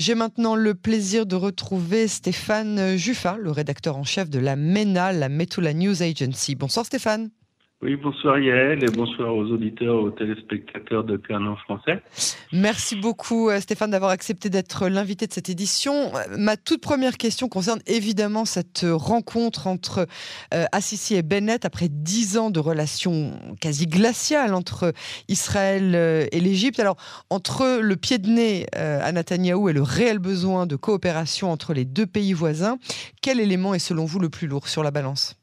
J'ai maintenant le plaisir de retrouver Stéphane Juffin, le rédacteur en chef de la MENA, la Metula News Agency. Bonsoir Stéphane. Oui, bonsoir Yael et bonsoir aux auditeurs, aux téléspectateurs de Canon français. Merci beaucoup euh, Stéphane d'avoir accepté d'être l'invité de cette édition. Euh, ma toute première question concerne évidemment cette rencontre entre euh, Assisi et Bennett après dix ans de relations quasi glaciales entre Israël et l'Égypte. Alors, entre le pied de nez à Netanyahou et le réel besoin de coopération entre les deux pays voisins, quel élément est selon vous le plus lourd sur la balance?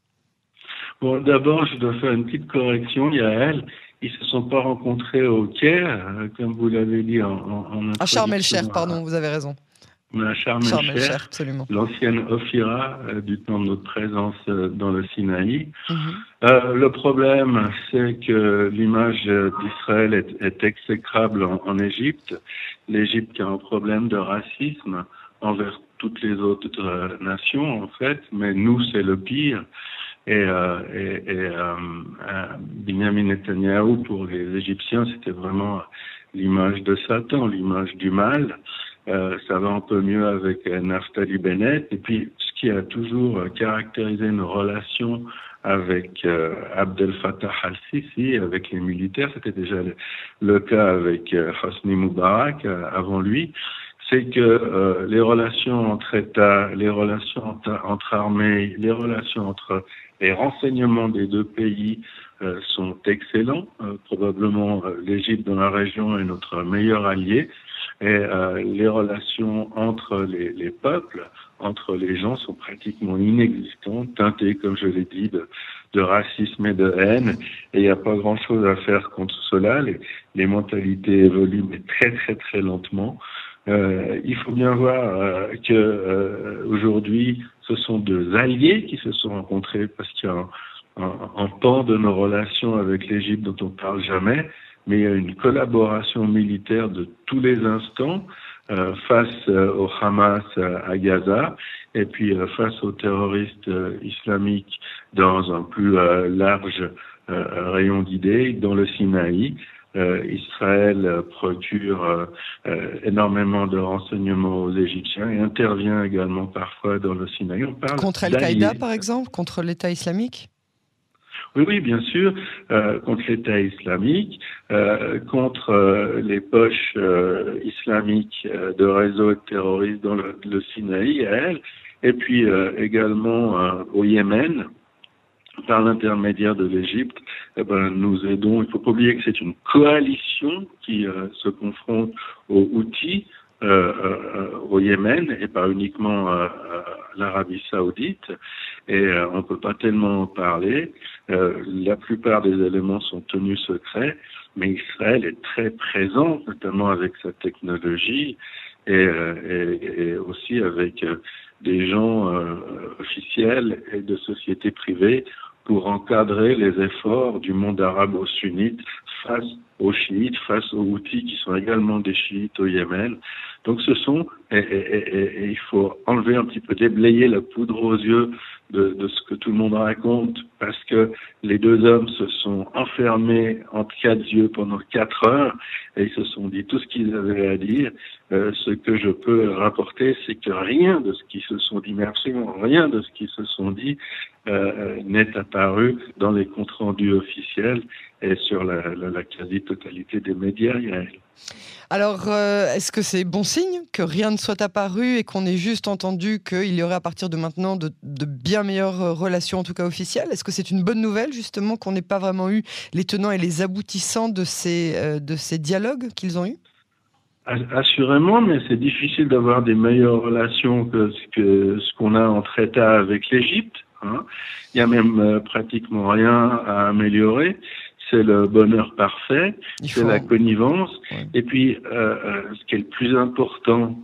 Bon, d'abord, je dois faire une petite correction. Il y a elle. Ils se sont pas rencontrés au Caire, euh, comme vous l'avez dit en, en, À Sharm el pardon, vous avez raison. À Sharm el absolument. l'ancienne Ophira euh, du temps de notre présence euh, dans le Sinaï. Mhm. euh, le problème, c'est que l'image d'Israël est, est, exécrable en, en Égypte. L'Égypte qui a un problème de racisme envers toutes les autres nations, en fait, mais nous, c'est le pire. Et, euh, et, et euh, euh, Benjamin Netanyahu, pour les Égyptiens, c'était vraiment l'image de Satan, l'image du mal. Euh, ça va un peu mieux avec Naftali Bennett. Et puis, ce qui a toujours caractérisé nos relations avec Abdel Fattah al-Sisi, avec les militaires, c'était déjà le, cas avec Hosni Moubarak avant lui, c'est que les relations entre États, les relations entre, armées, les relations entre les renseignements des deux pays euh, sont excellents. Euh, probablement euh, l'Égypte dans la région est notre meilleur allié. Et les relations entre les, les, peuples, entre les gens sont pratiquement inexistantes, teintées, comme je l'ai dit, de, de, racisme et de haine. Et il n'y a pas grand-chose à faire contre cela. Les, les, mentalités évoluent, mais très très très lentement. Il faut bien voir que aujourd'hui ce sont deux alliés qui se sont rencontrés parce qu'il y a un, pan de nos relations avec l'Égypte dont on parle jamais, mais il y a une collaboration militaire de tous les instants euh, face euh, au Hamas euh, à Gaza et puis face aux terroristes islamiques dans un plus large rayon d'idées dans le Sinaï. Euh, Israël procure euh, euh, énormément de renseignements aux Égyptiens et intervient également parfois dans le Sinaï. On parle contre Al-Qaïda, par exemple, contre l'État islamique? Oui, oui, bien sûr, contre l'État islamique, contre les poches islamiques de réseaux terroristes dans le, le Sinaï, à elle, et puis également au Yémen, par l'intermédiaire de l'Égypte, eh ben, nous aidons. Il faut pas oublier que c'est une coalition qui euh, se confronte aux outils euh, euh, au Yémen et pas uniquement l'Arabie Saoudite. Et on peut pas tellement en parler. la plupart des éléments sont tenus secrets, mais Israël est très présent, notamment avec sa technologie et, et, et aussi avec des gens officiels et de sociétés privées pour encadrer les efforts du monde arabo-sunnite face aux chiites, face aux outils qui sont également des chiites au Yémen. Donc ce sont, et, et, et, il faut enlever un petit peu, déblayer la poudre aux yeux de, de, ce que tout le monde raconte, parce que les deux hommes se sont enfermés entre quatre yeux pendant quatre heures, et ils se sont dit tout ce qu'ils avaient à dire. Euh, ce que je peux rapporter, c'est que rien de ce qu'ils se sont dit, mais absolument rien de ce qu'ils se sont dit euh, n'est apparu dans les comptes rendus officiels et sur la, la, quasi-totalité des médias. Alors, euh, est-ce que c'est bon signe que rien ne soit apparu et qu'on ait juste entendu qu'il y aurait à partir de maintenant de, bien meilleures relations, en tout cas officielles? Est-ce que c'est une bonne nouvelle, justement, qu'on n'ait pas vraiment eu les tenants et les aboutissants de ces, euh, de ces dialogues qu'ils ont eus? Assurément, mais c'est difficile d'avoir des meilleures relations que ce qu'on a entre États avec l'Égypte. Hein. Il y a même euh, pratiquement rien à améliorer. C'est le bonheur parfait, c'est la connivence. Et puis, euh, euh, ce qui est le plus important,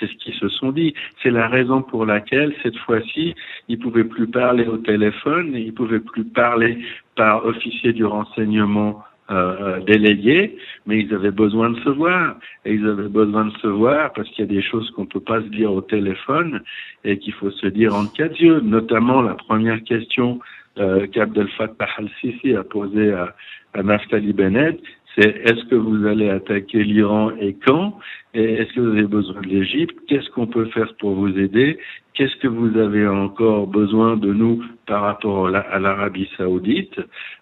c'est ce qu'ils se sont dit. C'est la raison pour laquelle, cette fois-ci, ils pouvaient plus parler au téléphone, ils pouvaient plus parler par officier du renseignement euh, délégués, mais ils avaient besoin de se voir. Et ils avaient besoin de se voir parce qu'il y a des choses qu'on ne peut pas se dire au téléphone et qu'il faut se dire en quatre yeux. Notamment la première question euh, qu'Abdel Fattah al-Sisi a posée à, à Naftali Bennett, c'est est-ce que vous allez attaquer l'Iran et quand? Est-ce que vous avez besoin de l'Égypte? Qu'est-ce qu'on peut faire pour vous aider? Qu'est-ce que vous avez encore besoin de nous par rapport à l'Arabie saoudite?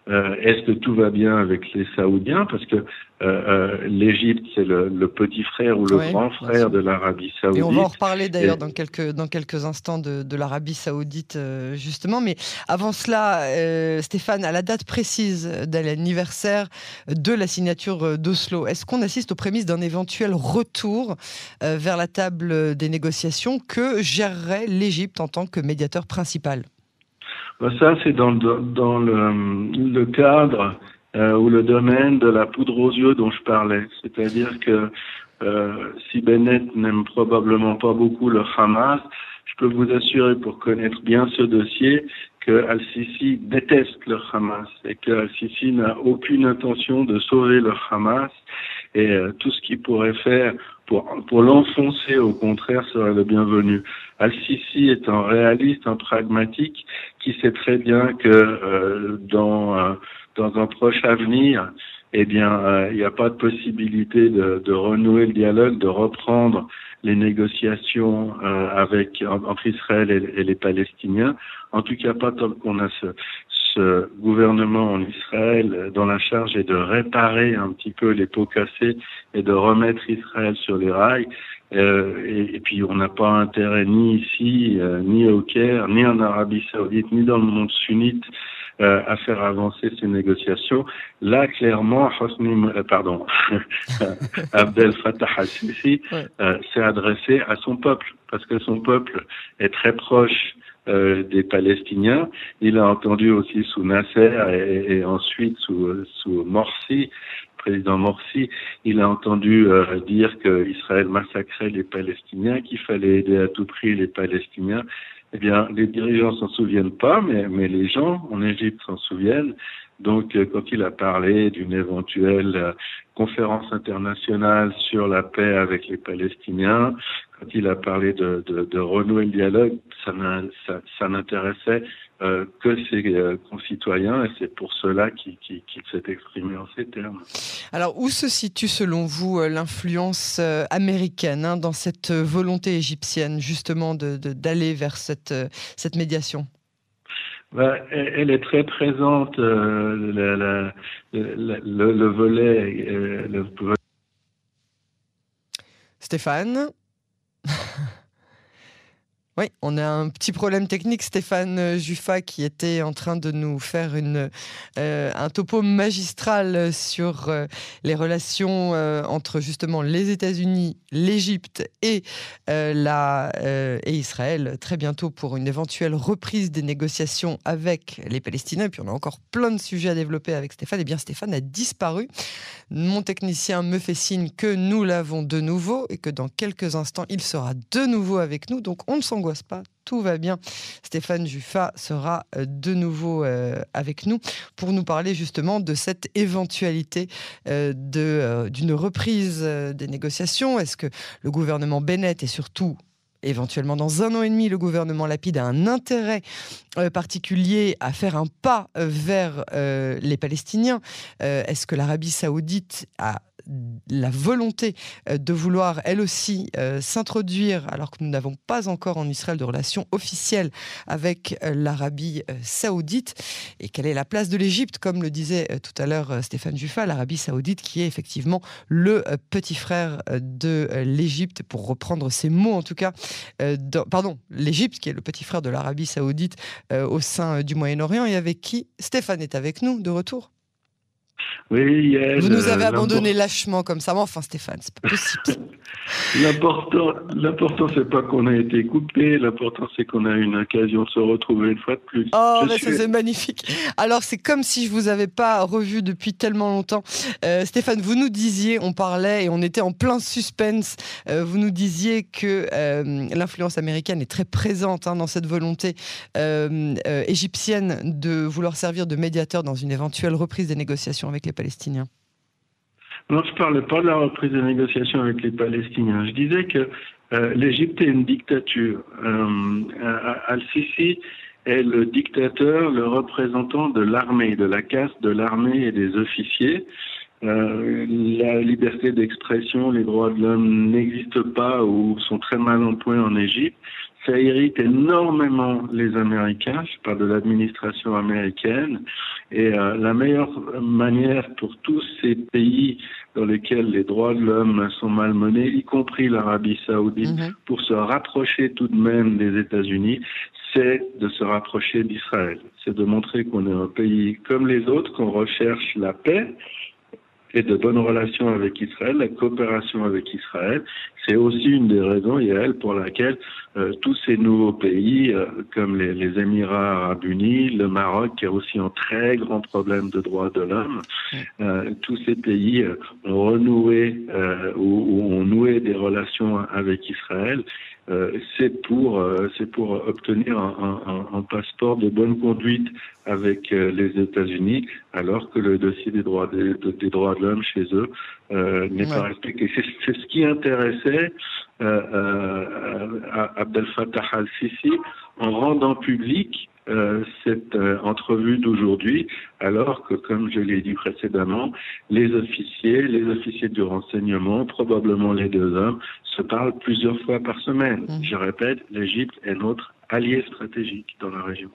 Euh, Est-ce que tout va bien avec les Saoudiens? Parce que euh, euh, l'Égypte, c'est le, petit frère ou le grand frère de l'Arabie saoudite. Et on va en reparler d'ailleurs dans quelques, dans quelques instants de, de l'Arabie saoudite, justement. Mais avant cela, Stéphane, à la date précise de l'anniversaire de la signature d'Oslo, est-ce qu'on assiste aux prémices d'un éventuel retour vers la table des négociations que gérerait l'Égypte en tant que médiateur principal bah, Ça, c'est dans, dans le, cadre euh, ou le domaine de la poudre aux yeux dont je parlais. C'est-à-dire que euh, si Bennett n'aime probablement pas beaucoup le Hamas, je peux vous assurer, pour connaître bien ce dossier, que Al-Sisi déteste le Hamas et que Al-Sisi n'a aucune intention de sauver le Hamas et euh, tout ce qu'il pourrait faire pour, pour l'enfoncer, au contraire, serait le bienvenu. Al-Sisi est un réaliste, un pragmatique, qui sait très bien que euh, dans, euh, dans un proche avenir, eh bien, euh, il n'y a pas de possibilité de, de, renouer le dialogue, de reprendre les négociations avec entre Israël et, les Palestiniens. En tout cas, pas tant qu'on a ce, ce gouvernement en Israël dont la charge est de réparer un petit peu les pots cassés et de remettre Israël sur les rails. Euh, et, puis on n'a pas intérêt ni ici, euh, ni au Caire, ni en Arabie saoudite, ni dans le monde sunnite euh, à faire avancer ces négociations. Là, clairement, Hosni, pardon, Abdel Fattah al-Sisi s'est adressé à son peuple, parce que son peuple est très proche euh, des Palestiniens. Il a entendu aussi sous Nasser et, ensuite sous, sous Morsi, président Morsi, il a entendu euh, dire qu'Israël massacrait les Palestiniens, qu'il fallait aider à tout prix les Palestiniens. Eh bien, les dirigeants s'en souviennent pas, mais, mais les gens en Égypte s'en souviennent. Donc, euh, quand il a parlé d'une éventuelle conférence internationale sur la paix avec les Palestiniens, quand il a parlé de, de, renouer le dialogue, ça, n'intéressait euh, que ses euh, concitoyens et c'est pour cela qu'il s'est exprimé en ces termes. Alors où se situe selon vous euh, l'influence américaine hein, dans cette volonté égyptienne justement d'aller de, vers cette, cette médiation? Elle, est très présente, le, le, volet, le... Stéphane? Oui, on a un petit problème technique. Stéphane Juffa qui était en train de nous faire une, euh, un topo magistral sur euh, les relations euh, entre justement les États-Unis, l'Égypte et, et Israël très bientôt pour une éventuelle reprise des négociations avec les Palestiniens. Et puis on a encore plein de sujets à développer avec Stéphane. Et eh bien Stéphane a disparu. Mon technicien me fait signe que nous l'avons de nouveau et que dans quelques instants il sera de nouveau avec nous. Donc on ne s'en tout va bien. Stéphane Juffa sera euh, de nouveau euh, avec nous pour nous parler justement de cette éventualité euh, d'une reprise des négociations. Est-ce que le gouvernement Bennett et surtout éventuellement dans un an et demi, le gouvernement Lapide a un intérêt particulier à faire un pas vers les Palestiniens. Est-ce que l'Arabie saoudite a la volonté euh, de vouloir, elle aussi, euh, s'introduire, alors que nous n'avons pas encore en Israël de relations officielles avec euh, l'Arabie saoudite, et quelle est la place de l'Égypte, comme le disait tout à l'heure Stéphane Juffa, l'Arabie saoudite qui est effectivement le petit frère de l'Égypte, pour reprendre ces mots en tout cas, pardon, l'Égypte qui est le petit frère de l'Arabie saoudite au sein du Moyen-Orient, et avec qui Stéphane est avec nous de retour. Oui, Vous nous avez abandonné lâchement comme ça. Mais enfin, Stéphane, c'est pas possible. l'important, c'est pas qu'on a été coupé. L'important, c'est qu'on a eu une occasion de se retrouver une fois de plus. Oh, mais ça, c'est magnifique. Alors, c'est comme si je vous avais pas revu depuis tellement longtemps. Euh, Stéphane, vous nous disiez, on parlait et on était en plein suspense. Euh, vous nous disiez que euh, l'influence américaine est très présente hein, dans cette volonté égyptienne de vouloir servir de médiateur dans une éventuelle reprise des négociations avec les Palestiniens Non, je ne parlais pas de la reprise des négociations avec les Palestiniens. Je disais que euh, l'Égypte est une dictature. Euh, Al-Sisi est le dictateur, le représentant de l'armée, de la caste de l'armée et des officiers. Euh, la liberté d'expression, les droits de l'homme n'existent pas ou sont très mal point en Égypte. Ça irrite énormément les Américains, je parle de l'administration américaine, et euh, la meilleure manière pour tous ces pays dans lesquels les droits de l'homme sont malmenés, y compris l'Arabie saoudite, mhm. pour se rapprocher tout de même des États-Unis, c'est de se rapprocher d'Israël. C'est de montrer qu'on est un pays comme les autres, qu'on recherche la paix, et de bonnes relations avec Israël, la coopération avec Israël. C'est aussi une des raisons, Yael, pour laquelle euh, tous ces nouveaux pays, euh, comme les, les, Émirats arabes unis, le Maroc, qui a aussi un très grand problème de droits de l'homme, euh, tous ces pays ont renoué ou, ou, ont noué des relations avec Israël. c'est pour c'est pour obtenir un, un, un, passeport de bonne conduite avec les États-Unis, alors que le dossier des droits des, des droits de l'homme chez eux n'est pas respecté. C'est ce qui intéressait euh, euh, Abdel Fattah al-Sisi en rendant public euh, cette euh, entrevue d'aujourd'hui, alors que, comme je l'ai dit précédemment, les officiers, les officiers du renseignement, probablement les deux hommes, se parlent plusieurs fois par semaine. Mmh. Je répète, l'Égypte est notre allié stratégique dans la région.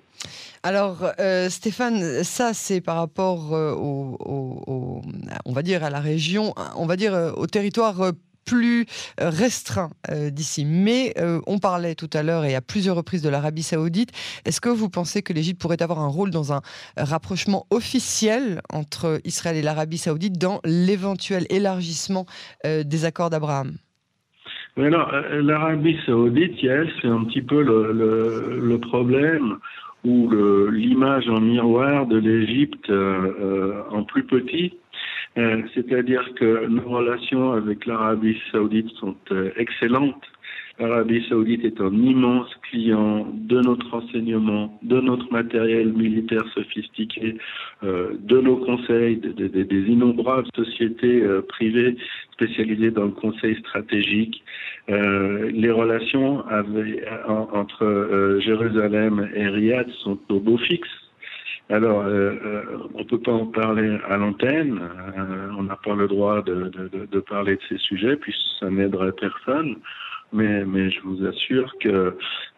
Alors, euh, Stéphane, ça c'est par rapport euh, au, on va dire à la région, on va dire au territoire plus euh, restreint euh, d'ici. Mais euh, on parlait tout à l'heure et à plusieurs reprises de l'Arabie saoudite. Est-ce que vous pensez que l'Égypte pourrait avoir un rôle dans un rapprochement officiel entre Israël et l'Arabie saoudite dans l'éventuel élargissement des accords d'Abraham? l'Arabie saoudite, elle, c'est un petit peu le, problème ou l'image en miroir de l'Égypte en plus petit euh, c'est-à-dire que nos relations avec l'Arabie saoudite sont euh, excellentes. L'Arabie saoudite est un immense client de notre renseignement, de notre matériel militaire sophistiqué, euh, de nos conseils, des innombrables sociétés privées spécialisées dans le conseil stratégique. les relations entre Jérusalem et Riyad sont au beau fixe. Alors, euh, euh, on ne peut pas en parler à l'antenne, euh, on n'a pas le droit de, parler de ces sujets, puis ça n'aiderait personne, mais, mais je vous assure que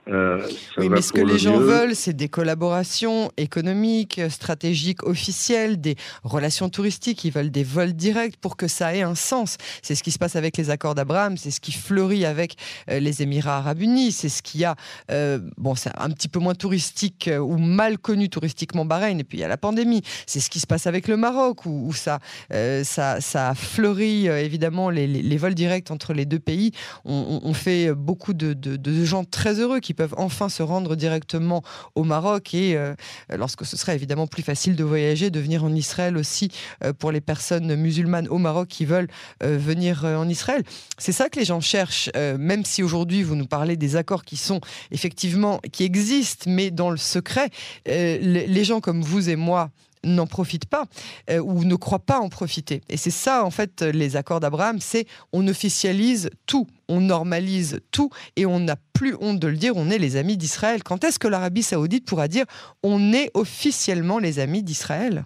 euh, oui, mais ce que les gens veulent, c'est des collaborations économiques, stratégiques, officielles, des relations touristiques. Ils veulent des vols directs pour que ça ait un sens. C'est ce qui se passe avec les accords d'Abraham, c'est ce qui fleurit avec euh, les Émirats arabes unis, c'est ce qui a, euh, bon, c'est un petit peu moins touristique ou mal connu touristiquement Bahreïn, et puis il y a la pandémie. C'est ce qui se passe avec le Maroc, où, ça, ça, ça a fleuri évidemment les, les, vols directs entre les deux pays. On, fait beaucoup de, de, de gens très heureux peuvent enfin se rendre directement au Maroc et euh, lorsque ce serait évidemment plus facile de voyager, de venir en Israël aussi euh, pour les personnes musulmanes au Maroc qui veulent euh, venir en Israël. C'est ça que les gens cherchent, même si aujourd'hui vous nous parlez des accords qui sont effectivement, qui existent, mais dans le secret. les gens comme vous et moi, n'en profitent pas euh, ou ne croient pas en profiter. Et c'est ça, en fait, les accords d'Abraham, c'est on officialise tout, on normalise tout et on n'a plus honte de le dire, on est les amis d'Israël. Quand est-ce que l'Arabie saoudite pourra dire on est officiellement les amis d'Israël?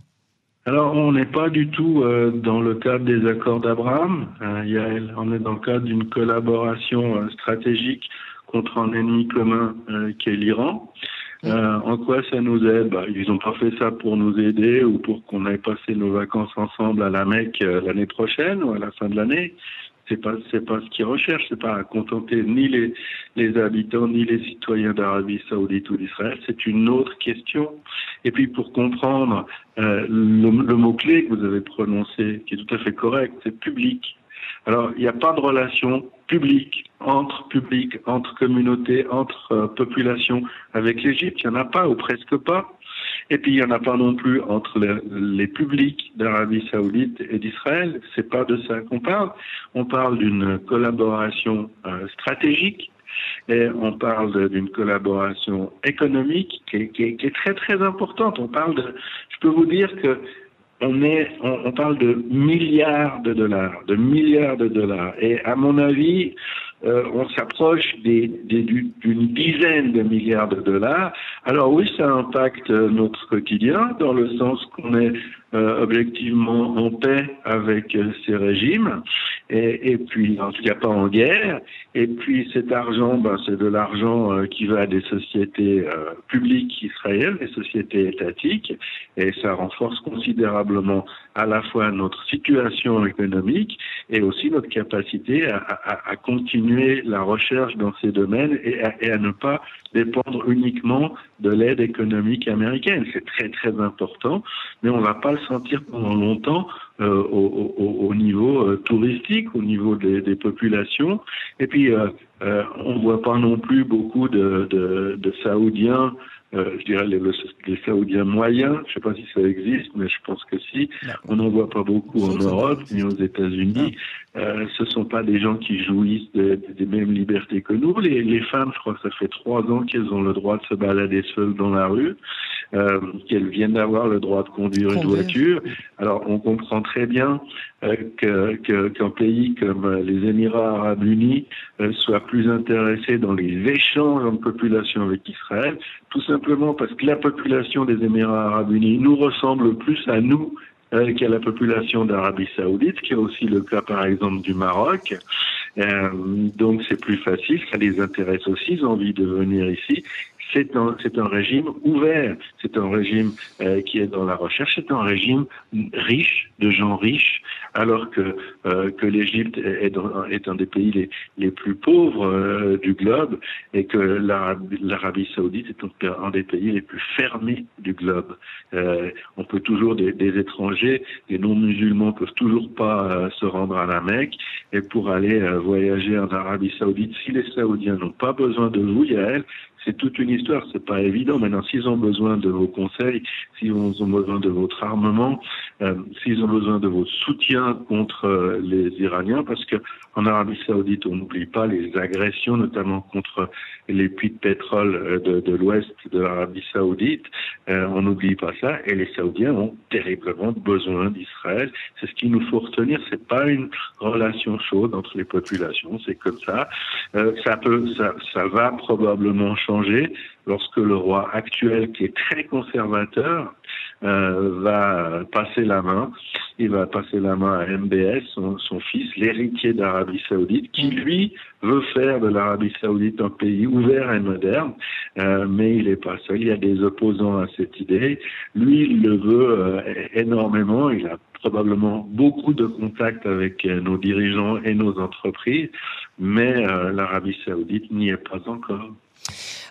Alors, on n'est pas du tout euh, dans le cadre des accords d'Abraham. Euh, on est dans le cadre d'une collaboration stratégique contre un ennemi commun qui est l'Iran. Euh, en quoi ça nous aide? Bah, Ils n'ont pas fait ça pour nous aider ou pour qu'on aille passer nos vacances ensemble à la Mecque euh, l'année prochaine ou à la fin de l'année? C'est pas c'est pas ce qu'ils recherchent, c'est pas à contenter ni les les habitants ni les citoyens d'Arabie Saoudite ou d'Israël. C'est une autre question. Et puis pour comprendre euh, le, le mot clé que vous avez prononcé, qui est tout à fait correct, c'est public. Alors, il n'y a pas de relation publique entre public, entre communautés, entre euh, populations avec l'Égypte. Il n'y en a pas ou presque pas. Et puis il n'y en a pas non plus entre les, publics d'Arabie Saoudite et d'Israël. C'est pas de ça qu'on parle. On parle d'une collaboration euh, stratégique et on parle d'une collaboration économique qui qui est, très très importante. On parle de, je peux vous dire que on, est, on, parle de milliards de dollars, de milliards de dollars. Et à mon avis, euh, on s'approche d'une dizaine de milliards de dollars. Alors oui, ça impacte notre quotidien dans le sens qu'on est euh, objectivement en paix avec euh, ces régimes, et, puis en tout cas pas en guerre. Et puis cet argent, ben, c'est de l'argent euh, qui va à des sociétés publiques israéliennes, des sociétés étatiques, et ça renforce considérablement à la fois notre situation économique et aussi notre capacité à, continuer la recherche dans ces domaines et à ne pas dépendre uniquement de l'aide économique américaine. C'est très très important, mais on ne va pas le sentir pendant longtemps euh, au, au, au, niveau euh, touristique, au niveau des, des populations. Et puis, euh, euh on ne voit pas non plus beaucoup de, de, de Saoudiens je dirais les, les, Saoudiens moyens, je ne sais pas si ça existe, mais je pense que si. On n'en voit pas beaucoup en Europe ni aux États-Unis. Euh, ce ne sont pas des gens qui jouissent des mêmes libertés que nous. Les, les, femmes, je crois que ça fait trois ans qu'elles ont le droit de se balader seules dans la rue, euh, qu'elles viennent d'avoir le droit de conduire une voiture. Alors on comprend très bien euh, qu'un que, pays comme les Émirats arabes unis euh, soit plus intéressé dans les échanges en population avec Israël, tout simplement parce que la population des Émirats arabes unis nous ressemble plus à nous euh, qu'à la population d'Arabie saoudite, qui est aussi le cas par exemple du Maroc. Euh, donc c'est plus facile, ça les intéresse aussi, ils ont envie de venir ici c'est un, c'est un régime ouvert, c'est un régime euh, qui est dans la recherche, c'est un régime riche, de gens riches, alors que, euh, que l'Égypte est, est, un des pays les, les plus pauvres euh, du globe et que l'Arabie saoudite est un, des pays les plus fermés du globe. Euh, on peut toujours, des, des, étrangers, des non-musulmans peuvent toujours pas euh, se rendre à la Mecque et pour aller voyager en Arabie saoudite, si les Saoudiens n'ont pas besoin de vous, Yael, c'est toute une histoire, c'est pas évident. Maintenant, s'ils ont besoin de vos conseils, s'ils ont besoin de votre armement, euh, s'ils ont besoin de votre soutien contre euh, les Iraniens, parce que en Arabie Saoudite, on n'oublie pas les agressions, notamment contre les puits de pétrole euh, de, l'ouest de l'Arabie Saoudite. On n'oublie pas ça, et les Saoudiens ont terriblement besoin d'Israël. C'est ce qu'il nous faut retenir. C'est pas une relation chaude entre les populations, c'est comme ça. Ça peut, ça, ça va probablement changer lorsque le roi actuel, qui est très conservateur, euh, va passer la main. Il va passer la main à MBS, son, son fils, l'héritier d'Arabie Saoudite, qui mm. lui veut faire de l'Arabie Saoudite un pays ouvert et moderne, euh, mais il n'est pas seul. Il y a des opposants à cette idée. Lui, il le veut euh, énormément. Il a probablement beaucoup de contacts avec nos dirigeants et nos entreprises, mais l'Arabie Saoudite n'y est pas encore.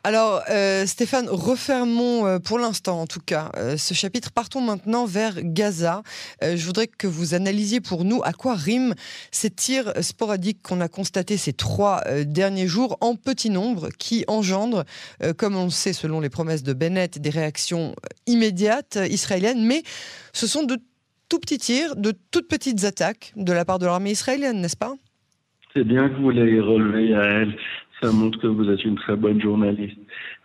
Alors, euh, Stéphane, refermons euh, pour l'instant, en tout cas, euh, ce chapitre. Partons maintenant vers Gaza. je voudrais que vous analysiez pour nous à quoi riment ces tirs sporadiques qu'on a constatés ces trois derniers jours en petit nombre qui engendrent, comme on le sait selon les promesses de Bennett, des réactions immédiates israéliennes, mais ce sont de tout petits tirs, de toutes petites attaques de la part de l'armée israélienne, n'est-ce pas? C'est bien que vous l'ayez relevé à elle ça montre que vous êtes une très bonne journaliste.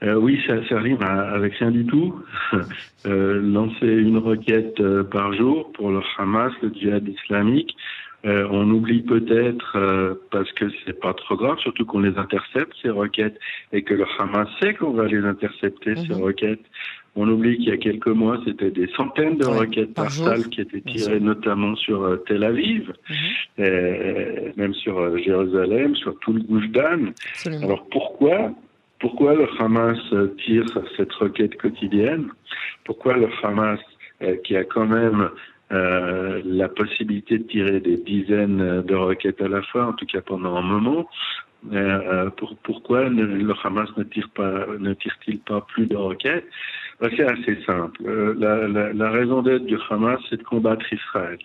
Euh, oui, ça, ça rime avec rien du tout. euh, lancer une requête euh, par jour pour le Hamas, le djihad islamique. Euh, on oublie peut-être euh, parce que c'est pas trop grave, surtout qu'on les intercepte ces requêtes et que le Hamas sait qu'on va les intercepter ces mhm. requêtes. On oublie qu'il y a quelques mois, c'était des centaines de requêtes par, salle qui étaient tirées notamment sur euh, Tel Aviv, mhm. et même sur euh, Jérusalem, sur tout le Gouche d'Anne. Alors pourquoi pourquoi le Hamas euh, tire cette requête quotidienne? Pourquoi le Hamas, qui a quand même euh, la possibilité de tirer des dizaines de requêtes à la fois, en tout cas pendant un moment, euh, pour, pourquoi le Hamas ne tire pas ne tire-t-il pas plus de roquettes? Ben, C'est assez simple. Euh, la, la, la, raison d'être du Hamas, c'est de combattre Israël.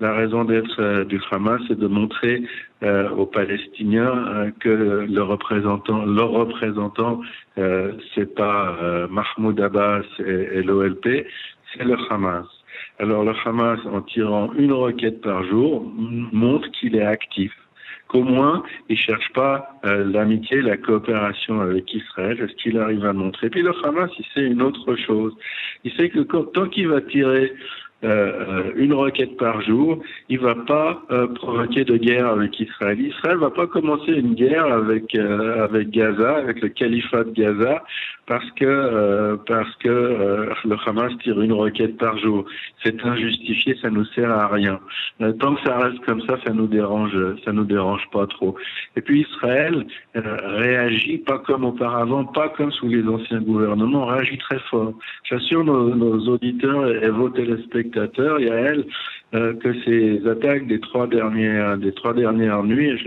La raison d'être euh, du Hamas, c'est de montrer euh, aux Palestiniens euh, que le représentant, leur représentant, c'est pas Mahmoud Abbas et l'OLP, c'est le Hamas. Alors le Hamas, en tirant une roquette par jour, montre qu'il est actif qu'au moins il cherche pas euh, l'amitié, la coopération avec Israël, est ce qu'il arrive à montrer? Puis le Hamas, il sait une autre chose. Il sait que quand, tant qu'il va tirer une roquette par jour, il va pas provoquer de guerre avec Israël. Israël va pas commencer une guerre avec avec Gaza, avec le califat de Gaza, parce que parce que le Hamas tire une roquette par jour. C'est injustifié, ça nous sert à rien. tant que ça reste comme ça, ça nous dérange, ça nous dérange pas trop. Et puis Israël réagit pas comme auparavant, pas comme sous les anciens gouvernements, réagit très fort. J'assure nos, auditeurs et vos téléspectateurs, elle, euh, que ces attaques des trois dernières, des trois dernières nuits,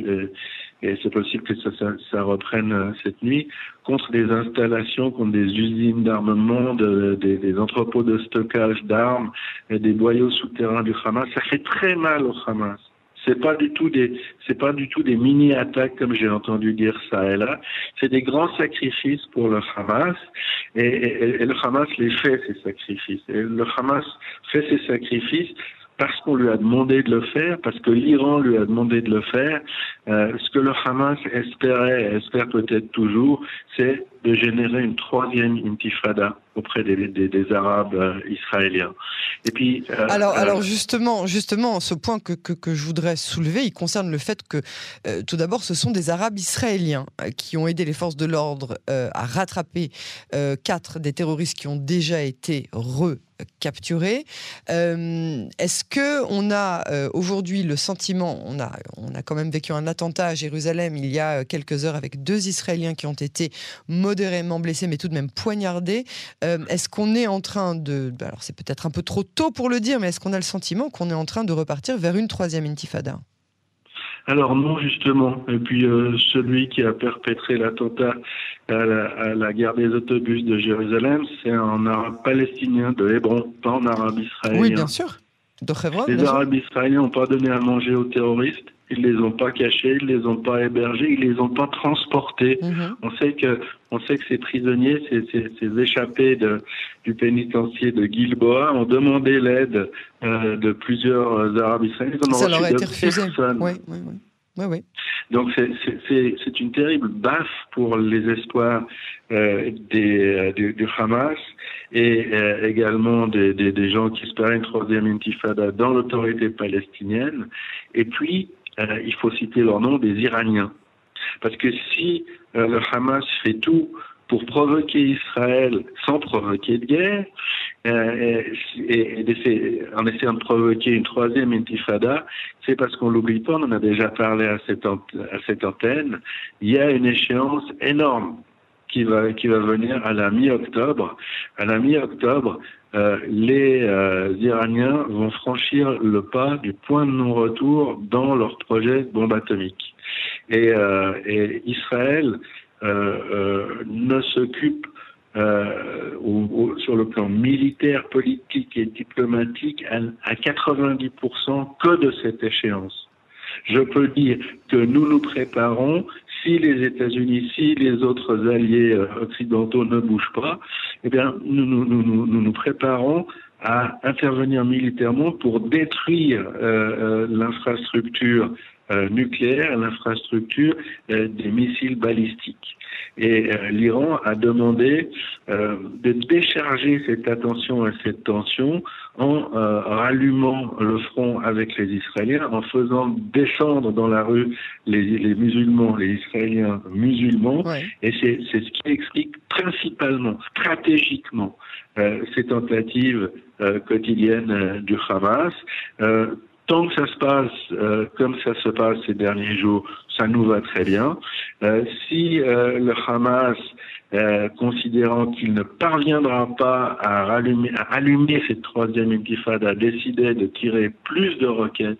et c'est possible que ça, ça, reprenne euh, cette nuit, contre des installations, contre des usines d'armement, des, entrepôts de stockage d'armes et des boyaux souterrains du Hamas, ça fait très mal au Hamas. C'est pas du tout des, c'est pas du tout des mini attaques comme j'ai entendu dire ça et là. C'est des grands sacrifices pour le Hamas et, le Hamas les fait ces sacrifices. Et le Hamas fait ces sacrifices parce qu'on lui a demandé de le faire, parce que l'Iran lui a demandé de le faire. Euh, ce que le Hamas espérait, espère peut-être toujours, c'est de générer une troisième intifada auprès des, des, Arabes euh, israéliens. Et puis, euh, alors, alors justement, justement, ce point que, que, que, je voudrais soulever, il concerne le fait que, tout d'abord, ce sont des Arabes israéliens qui ont aidé les forces de l'ordre à rattraper quatre des terroristes qui ont déjà été re capturés. Est-ce que on a aujourd'hui le sentiment, on a, on a quand même vécu un attentat à Jérusalem il y a quelques heures avec deux Israéliens qui ont été modérément blessés, mais tout de même poignardés. Euh, est-ce qu'on est en train de... Bah, alors c'est peut-être un peu trop tôt pour le dire, mais est-ce qu'on a le sentiment qu'on est en train de repartir vers une troisième intifada? Alors non, justement. Et puis euh, celui qui a perpétré l'attentat à, la, gare des autobus de Jérusalem, c'est un arabe palestinien de Hébron, pas un arabe israélien. Oui, bien sûr. De les Arabes israéliens n'ont pas donné à manger aux terroristes ils les ont pas cachés, ils les ont pas hébergés, ils les ont pas transportés. Mhm. On sait que on sait que ces prisonniers, ces, ces, ces échappés de, du pénitencier de Gilboa ont demandé l'aide euh, de plusieurs Arabes israéliens. Ça leur a été refusé. Oui, oui, oui. Oui, oui. Donc c'est une terrible baffe pour les espoirs euh, des, euh, du, du, Hamas et euh, également des, des, des, gens qui espéraient une troisième intifada dans l'autorité palestinienne. Et puis euh, il faut citer leur nom, des Iraniens. Parce que si euh, le Hamas fait tout pour provoquer Israël sans provoquer de guerre, euh, et, en essayant de provoquer une troisième intifada, c'est parce qu'on l'oublie pas, on en a déjà parlé à cette, à cette antenne, il y a une échéance énorme qui va, qui va venir à la mi-octobre. À la mi-octobre, euh, les euh, Iraniens vont franchir le pas du point de non-retour dans leur projet de bombe atomique. Et, euh, et Israël ne s'occupe sur le plan militaire, politique et diplomatique à 90% que de cette échéance. Je peux dire que nous nous préparons si les États-Unis, si les autres alliés euh, occidentaux ne bougent pas, eh bien, nous nous, préparons à intervenir militairement pour détruire euh, euh l'infrastructure nucléaire, l'infrastructure des missiles balistiques. Et l'Iran a demandé de décharger cette attention et cette tension en rallumant le front avec les Israéliens, en faisant descendre dans la rue les, les musulmans, les Israéliens musulmans. Et c'est ce qui explique principalement, stratégiquement, ces tentatives quotidiennes du Hamas tant que ça se passe euh, comme ça se passe ces derniers jours, ça nous va très bien. Euh, si euh, le Hamas, considérant qu'il ne parviendra pas à, rallumer, à allumer cette troisième intifada, décidait de tirer plus de roquettes,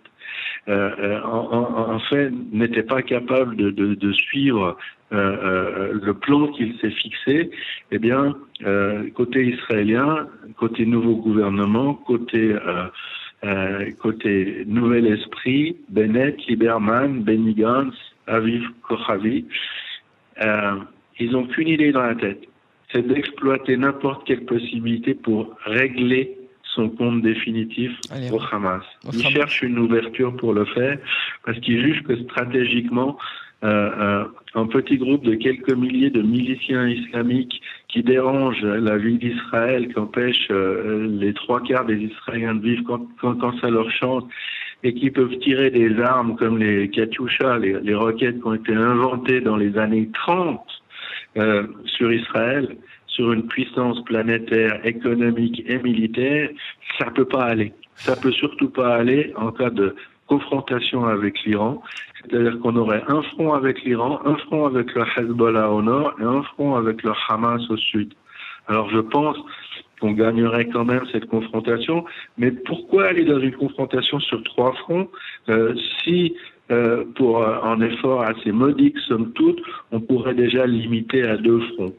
en, en, fait, n'était pas capable de, de, de suivre le plan qu'il s'est fixé, eh bien, côté israélien, côté nouveau gouvernement, côté euh, côté Nouvel Esprit, Bennett, Lieberman, Benny Gantz, Aviv Kochavi, euh, ils n'ont qu'une idée dans la tête, c'est d'exploiter n'importe quelle possibilité pour régler son compte définitif au Hamas. Ils cherchent une ouverture pour le faire parce qu'ils jugent que stratégiquement, un petit groupe de quelques milliers de miliciens islamiques qui dérangent la vie d'Israël, qui empêchent les trois quarts des Israéliens de vivre quand, ça leur chante, et qui peuvent tirer des armes comme les Katyusha, les, les roquettes qui ont été inventées dans les années 30 euh, sur Israël, sur une puissance planétaire, économique et militaire, ça peut pas aller. Ça peut surtout pas aller en cas de confrontation avec l'Iran. C'est-à-dire qu'on aurait un front avec l'Iran, un front avec le Hezbollah au nord et un front avec le Hamas au sud. Alors je pense qu'on gagnerait quand même cette confrontation. Mais pourquoi aller dans une confrontation sur trois fronts euh, si euh, pour un effort assez modique, somme toute, on pourrait déjà limiter à deux fronts?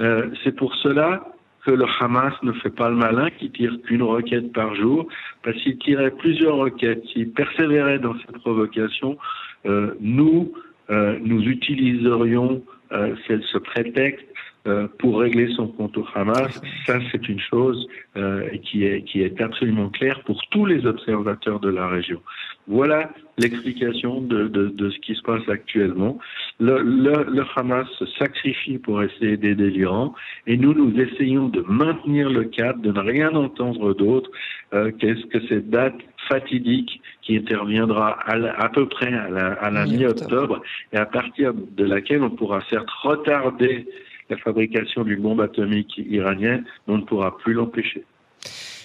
Euh, c'est pour cela que le Hamas ne fait pas le malin, qui tire qu'une roquette par jour, parce qu'il tirait plusieurs roquettes, s'il persévérait dans cette provocation, euh, nous, euh, nous utiliserions euh, ce prétexte euh, pour régler son compte au Hamas. Ça, c'est une chose euh, qui, est, qui est absolument claire pour tous les observateurs de la région. Voilà l'explication de, de, de, ce qui se passe actuellement. Le, le, le Hamas se sacrifie pour essayer d'aider l'Iran et nous, nous essayons de maintenir le cap, de ne rien entendre d'autre euh, qu'est-ce que cette date fatidique qui interviendra à, à peu près à la, à la mi-octobre et à partir de laquelle on pourra certes retarder la fabrication d'une bombe atomique iranienne, on ne pourra plus l'empêcher.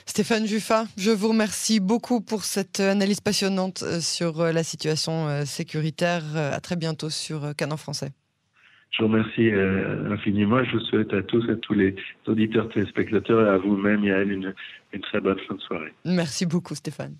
Stéphane Juffa, je vous remercie beaucoup pour cette analyse passionnante euh, sur euh, la situation euh, sécuritaire. À très bientôt sur Canon Français. Je vous remercie infiniment. Je vous souhaite à tous, à tous les auditeurs, téléspectateurs et à vous-même, Yael, une, une très bonne fin de soirée. Merci beaucoup, Stéphane.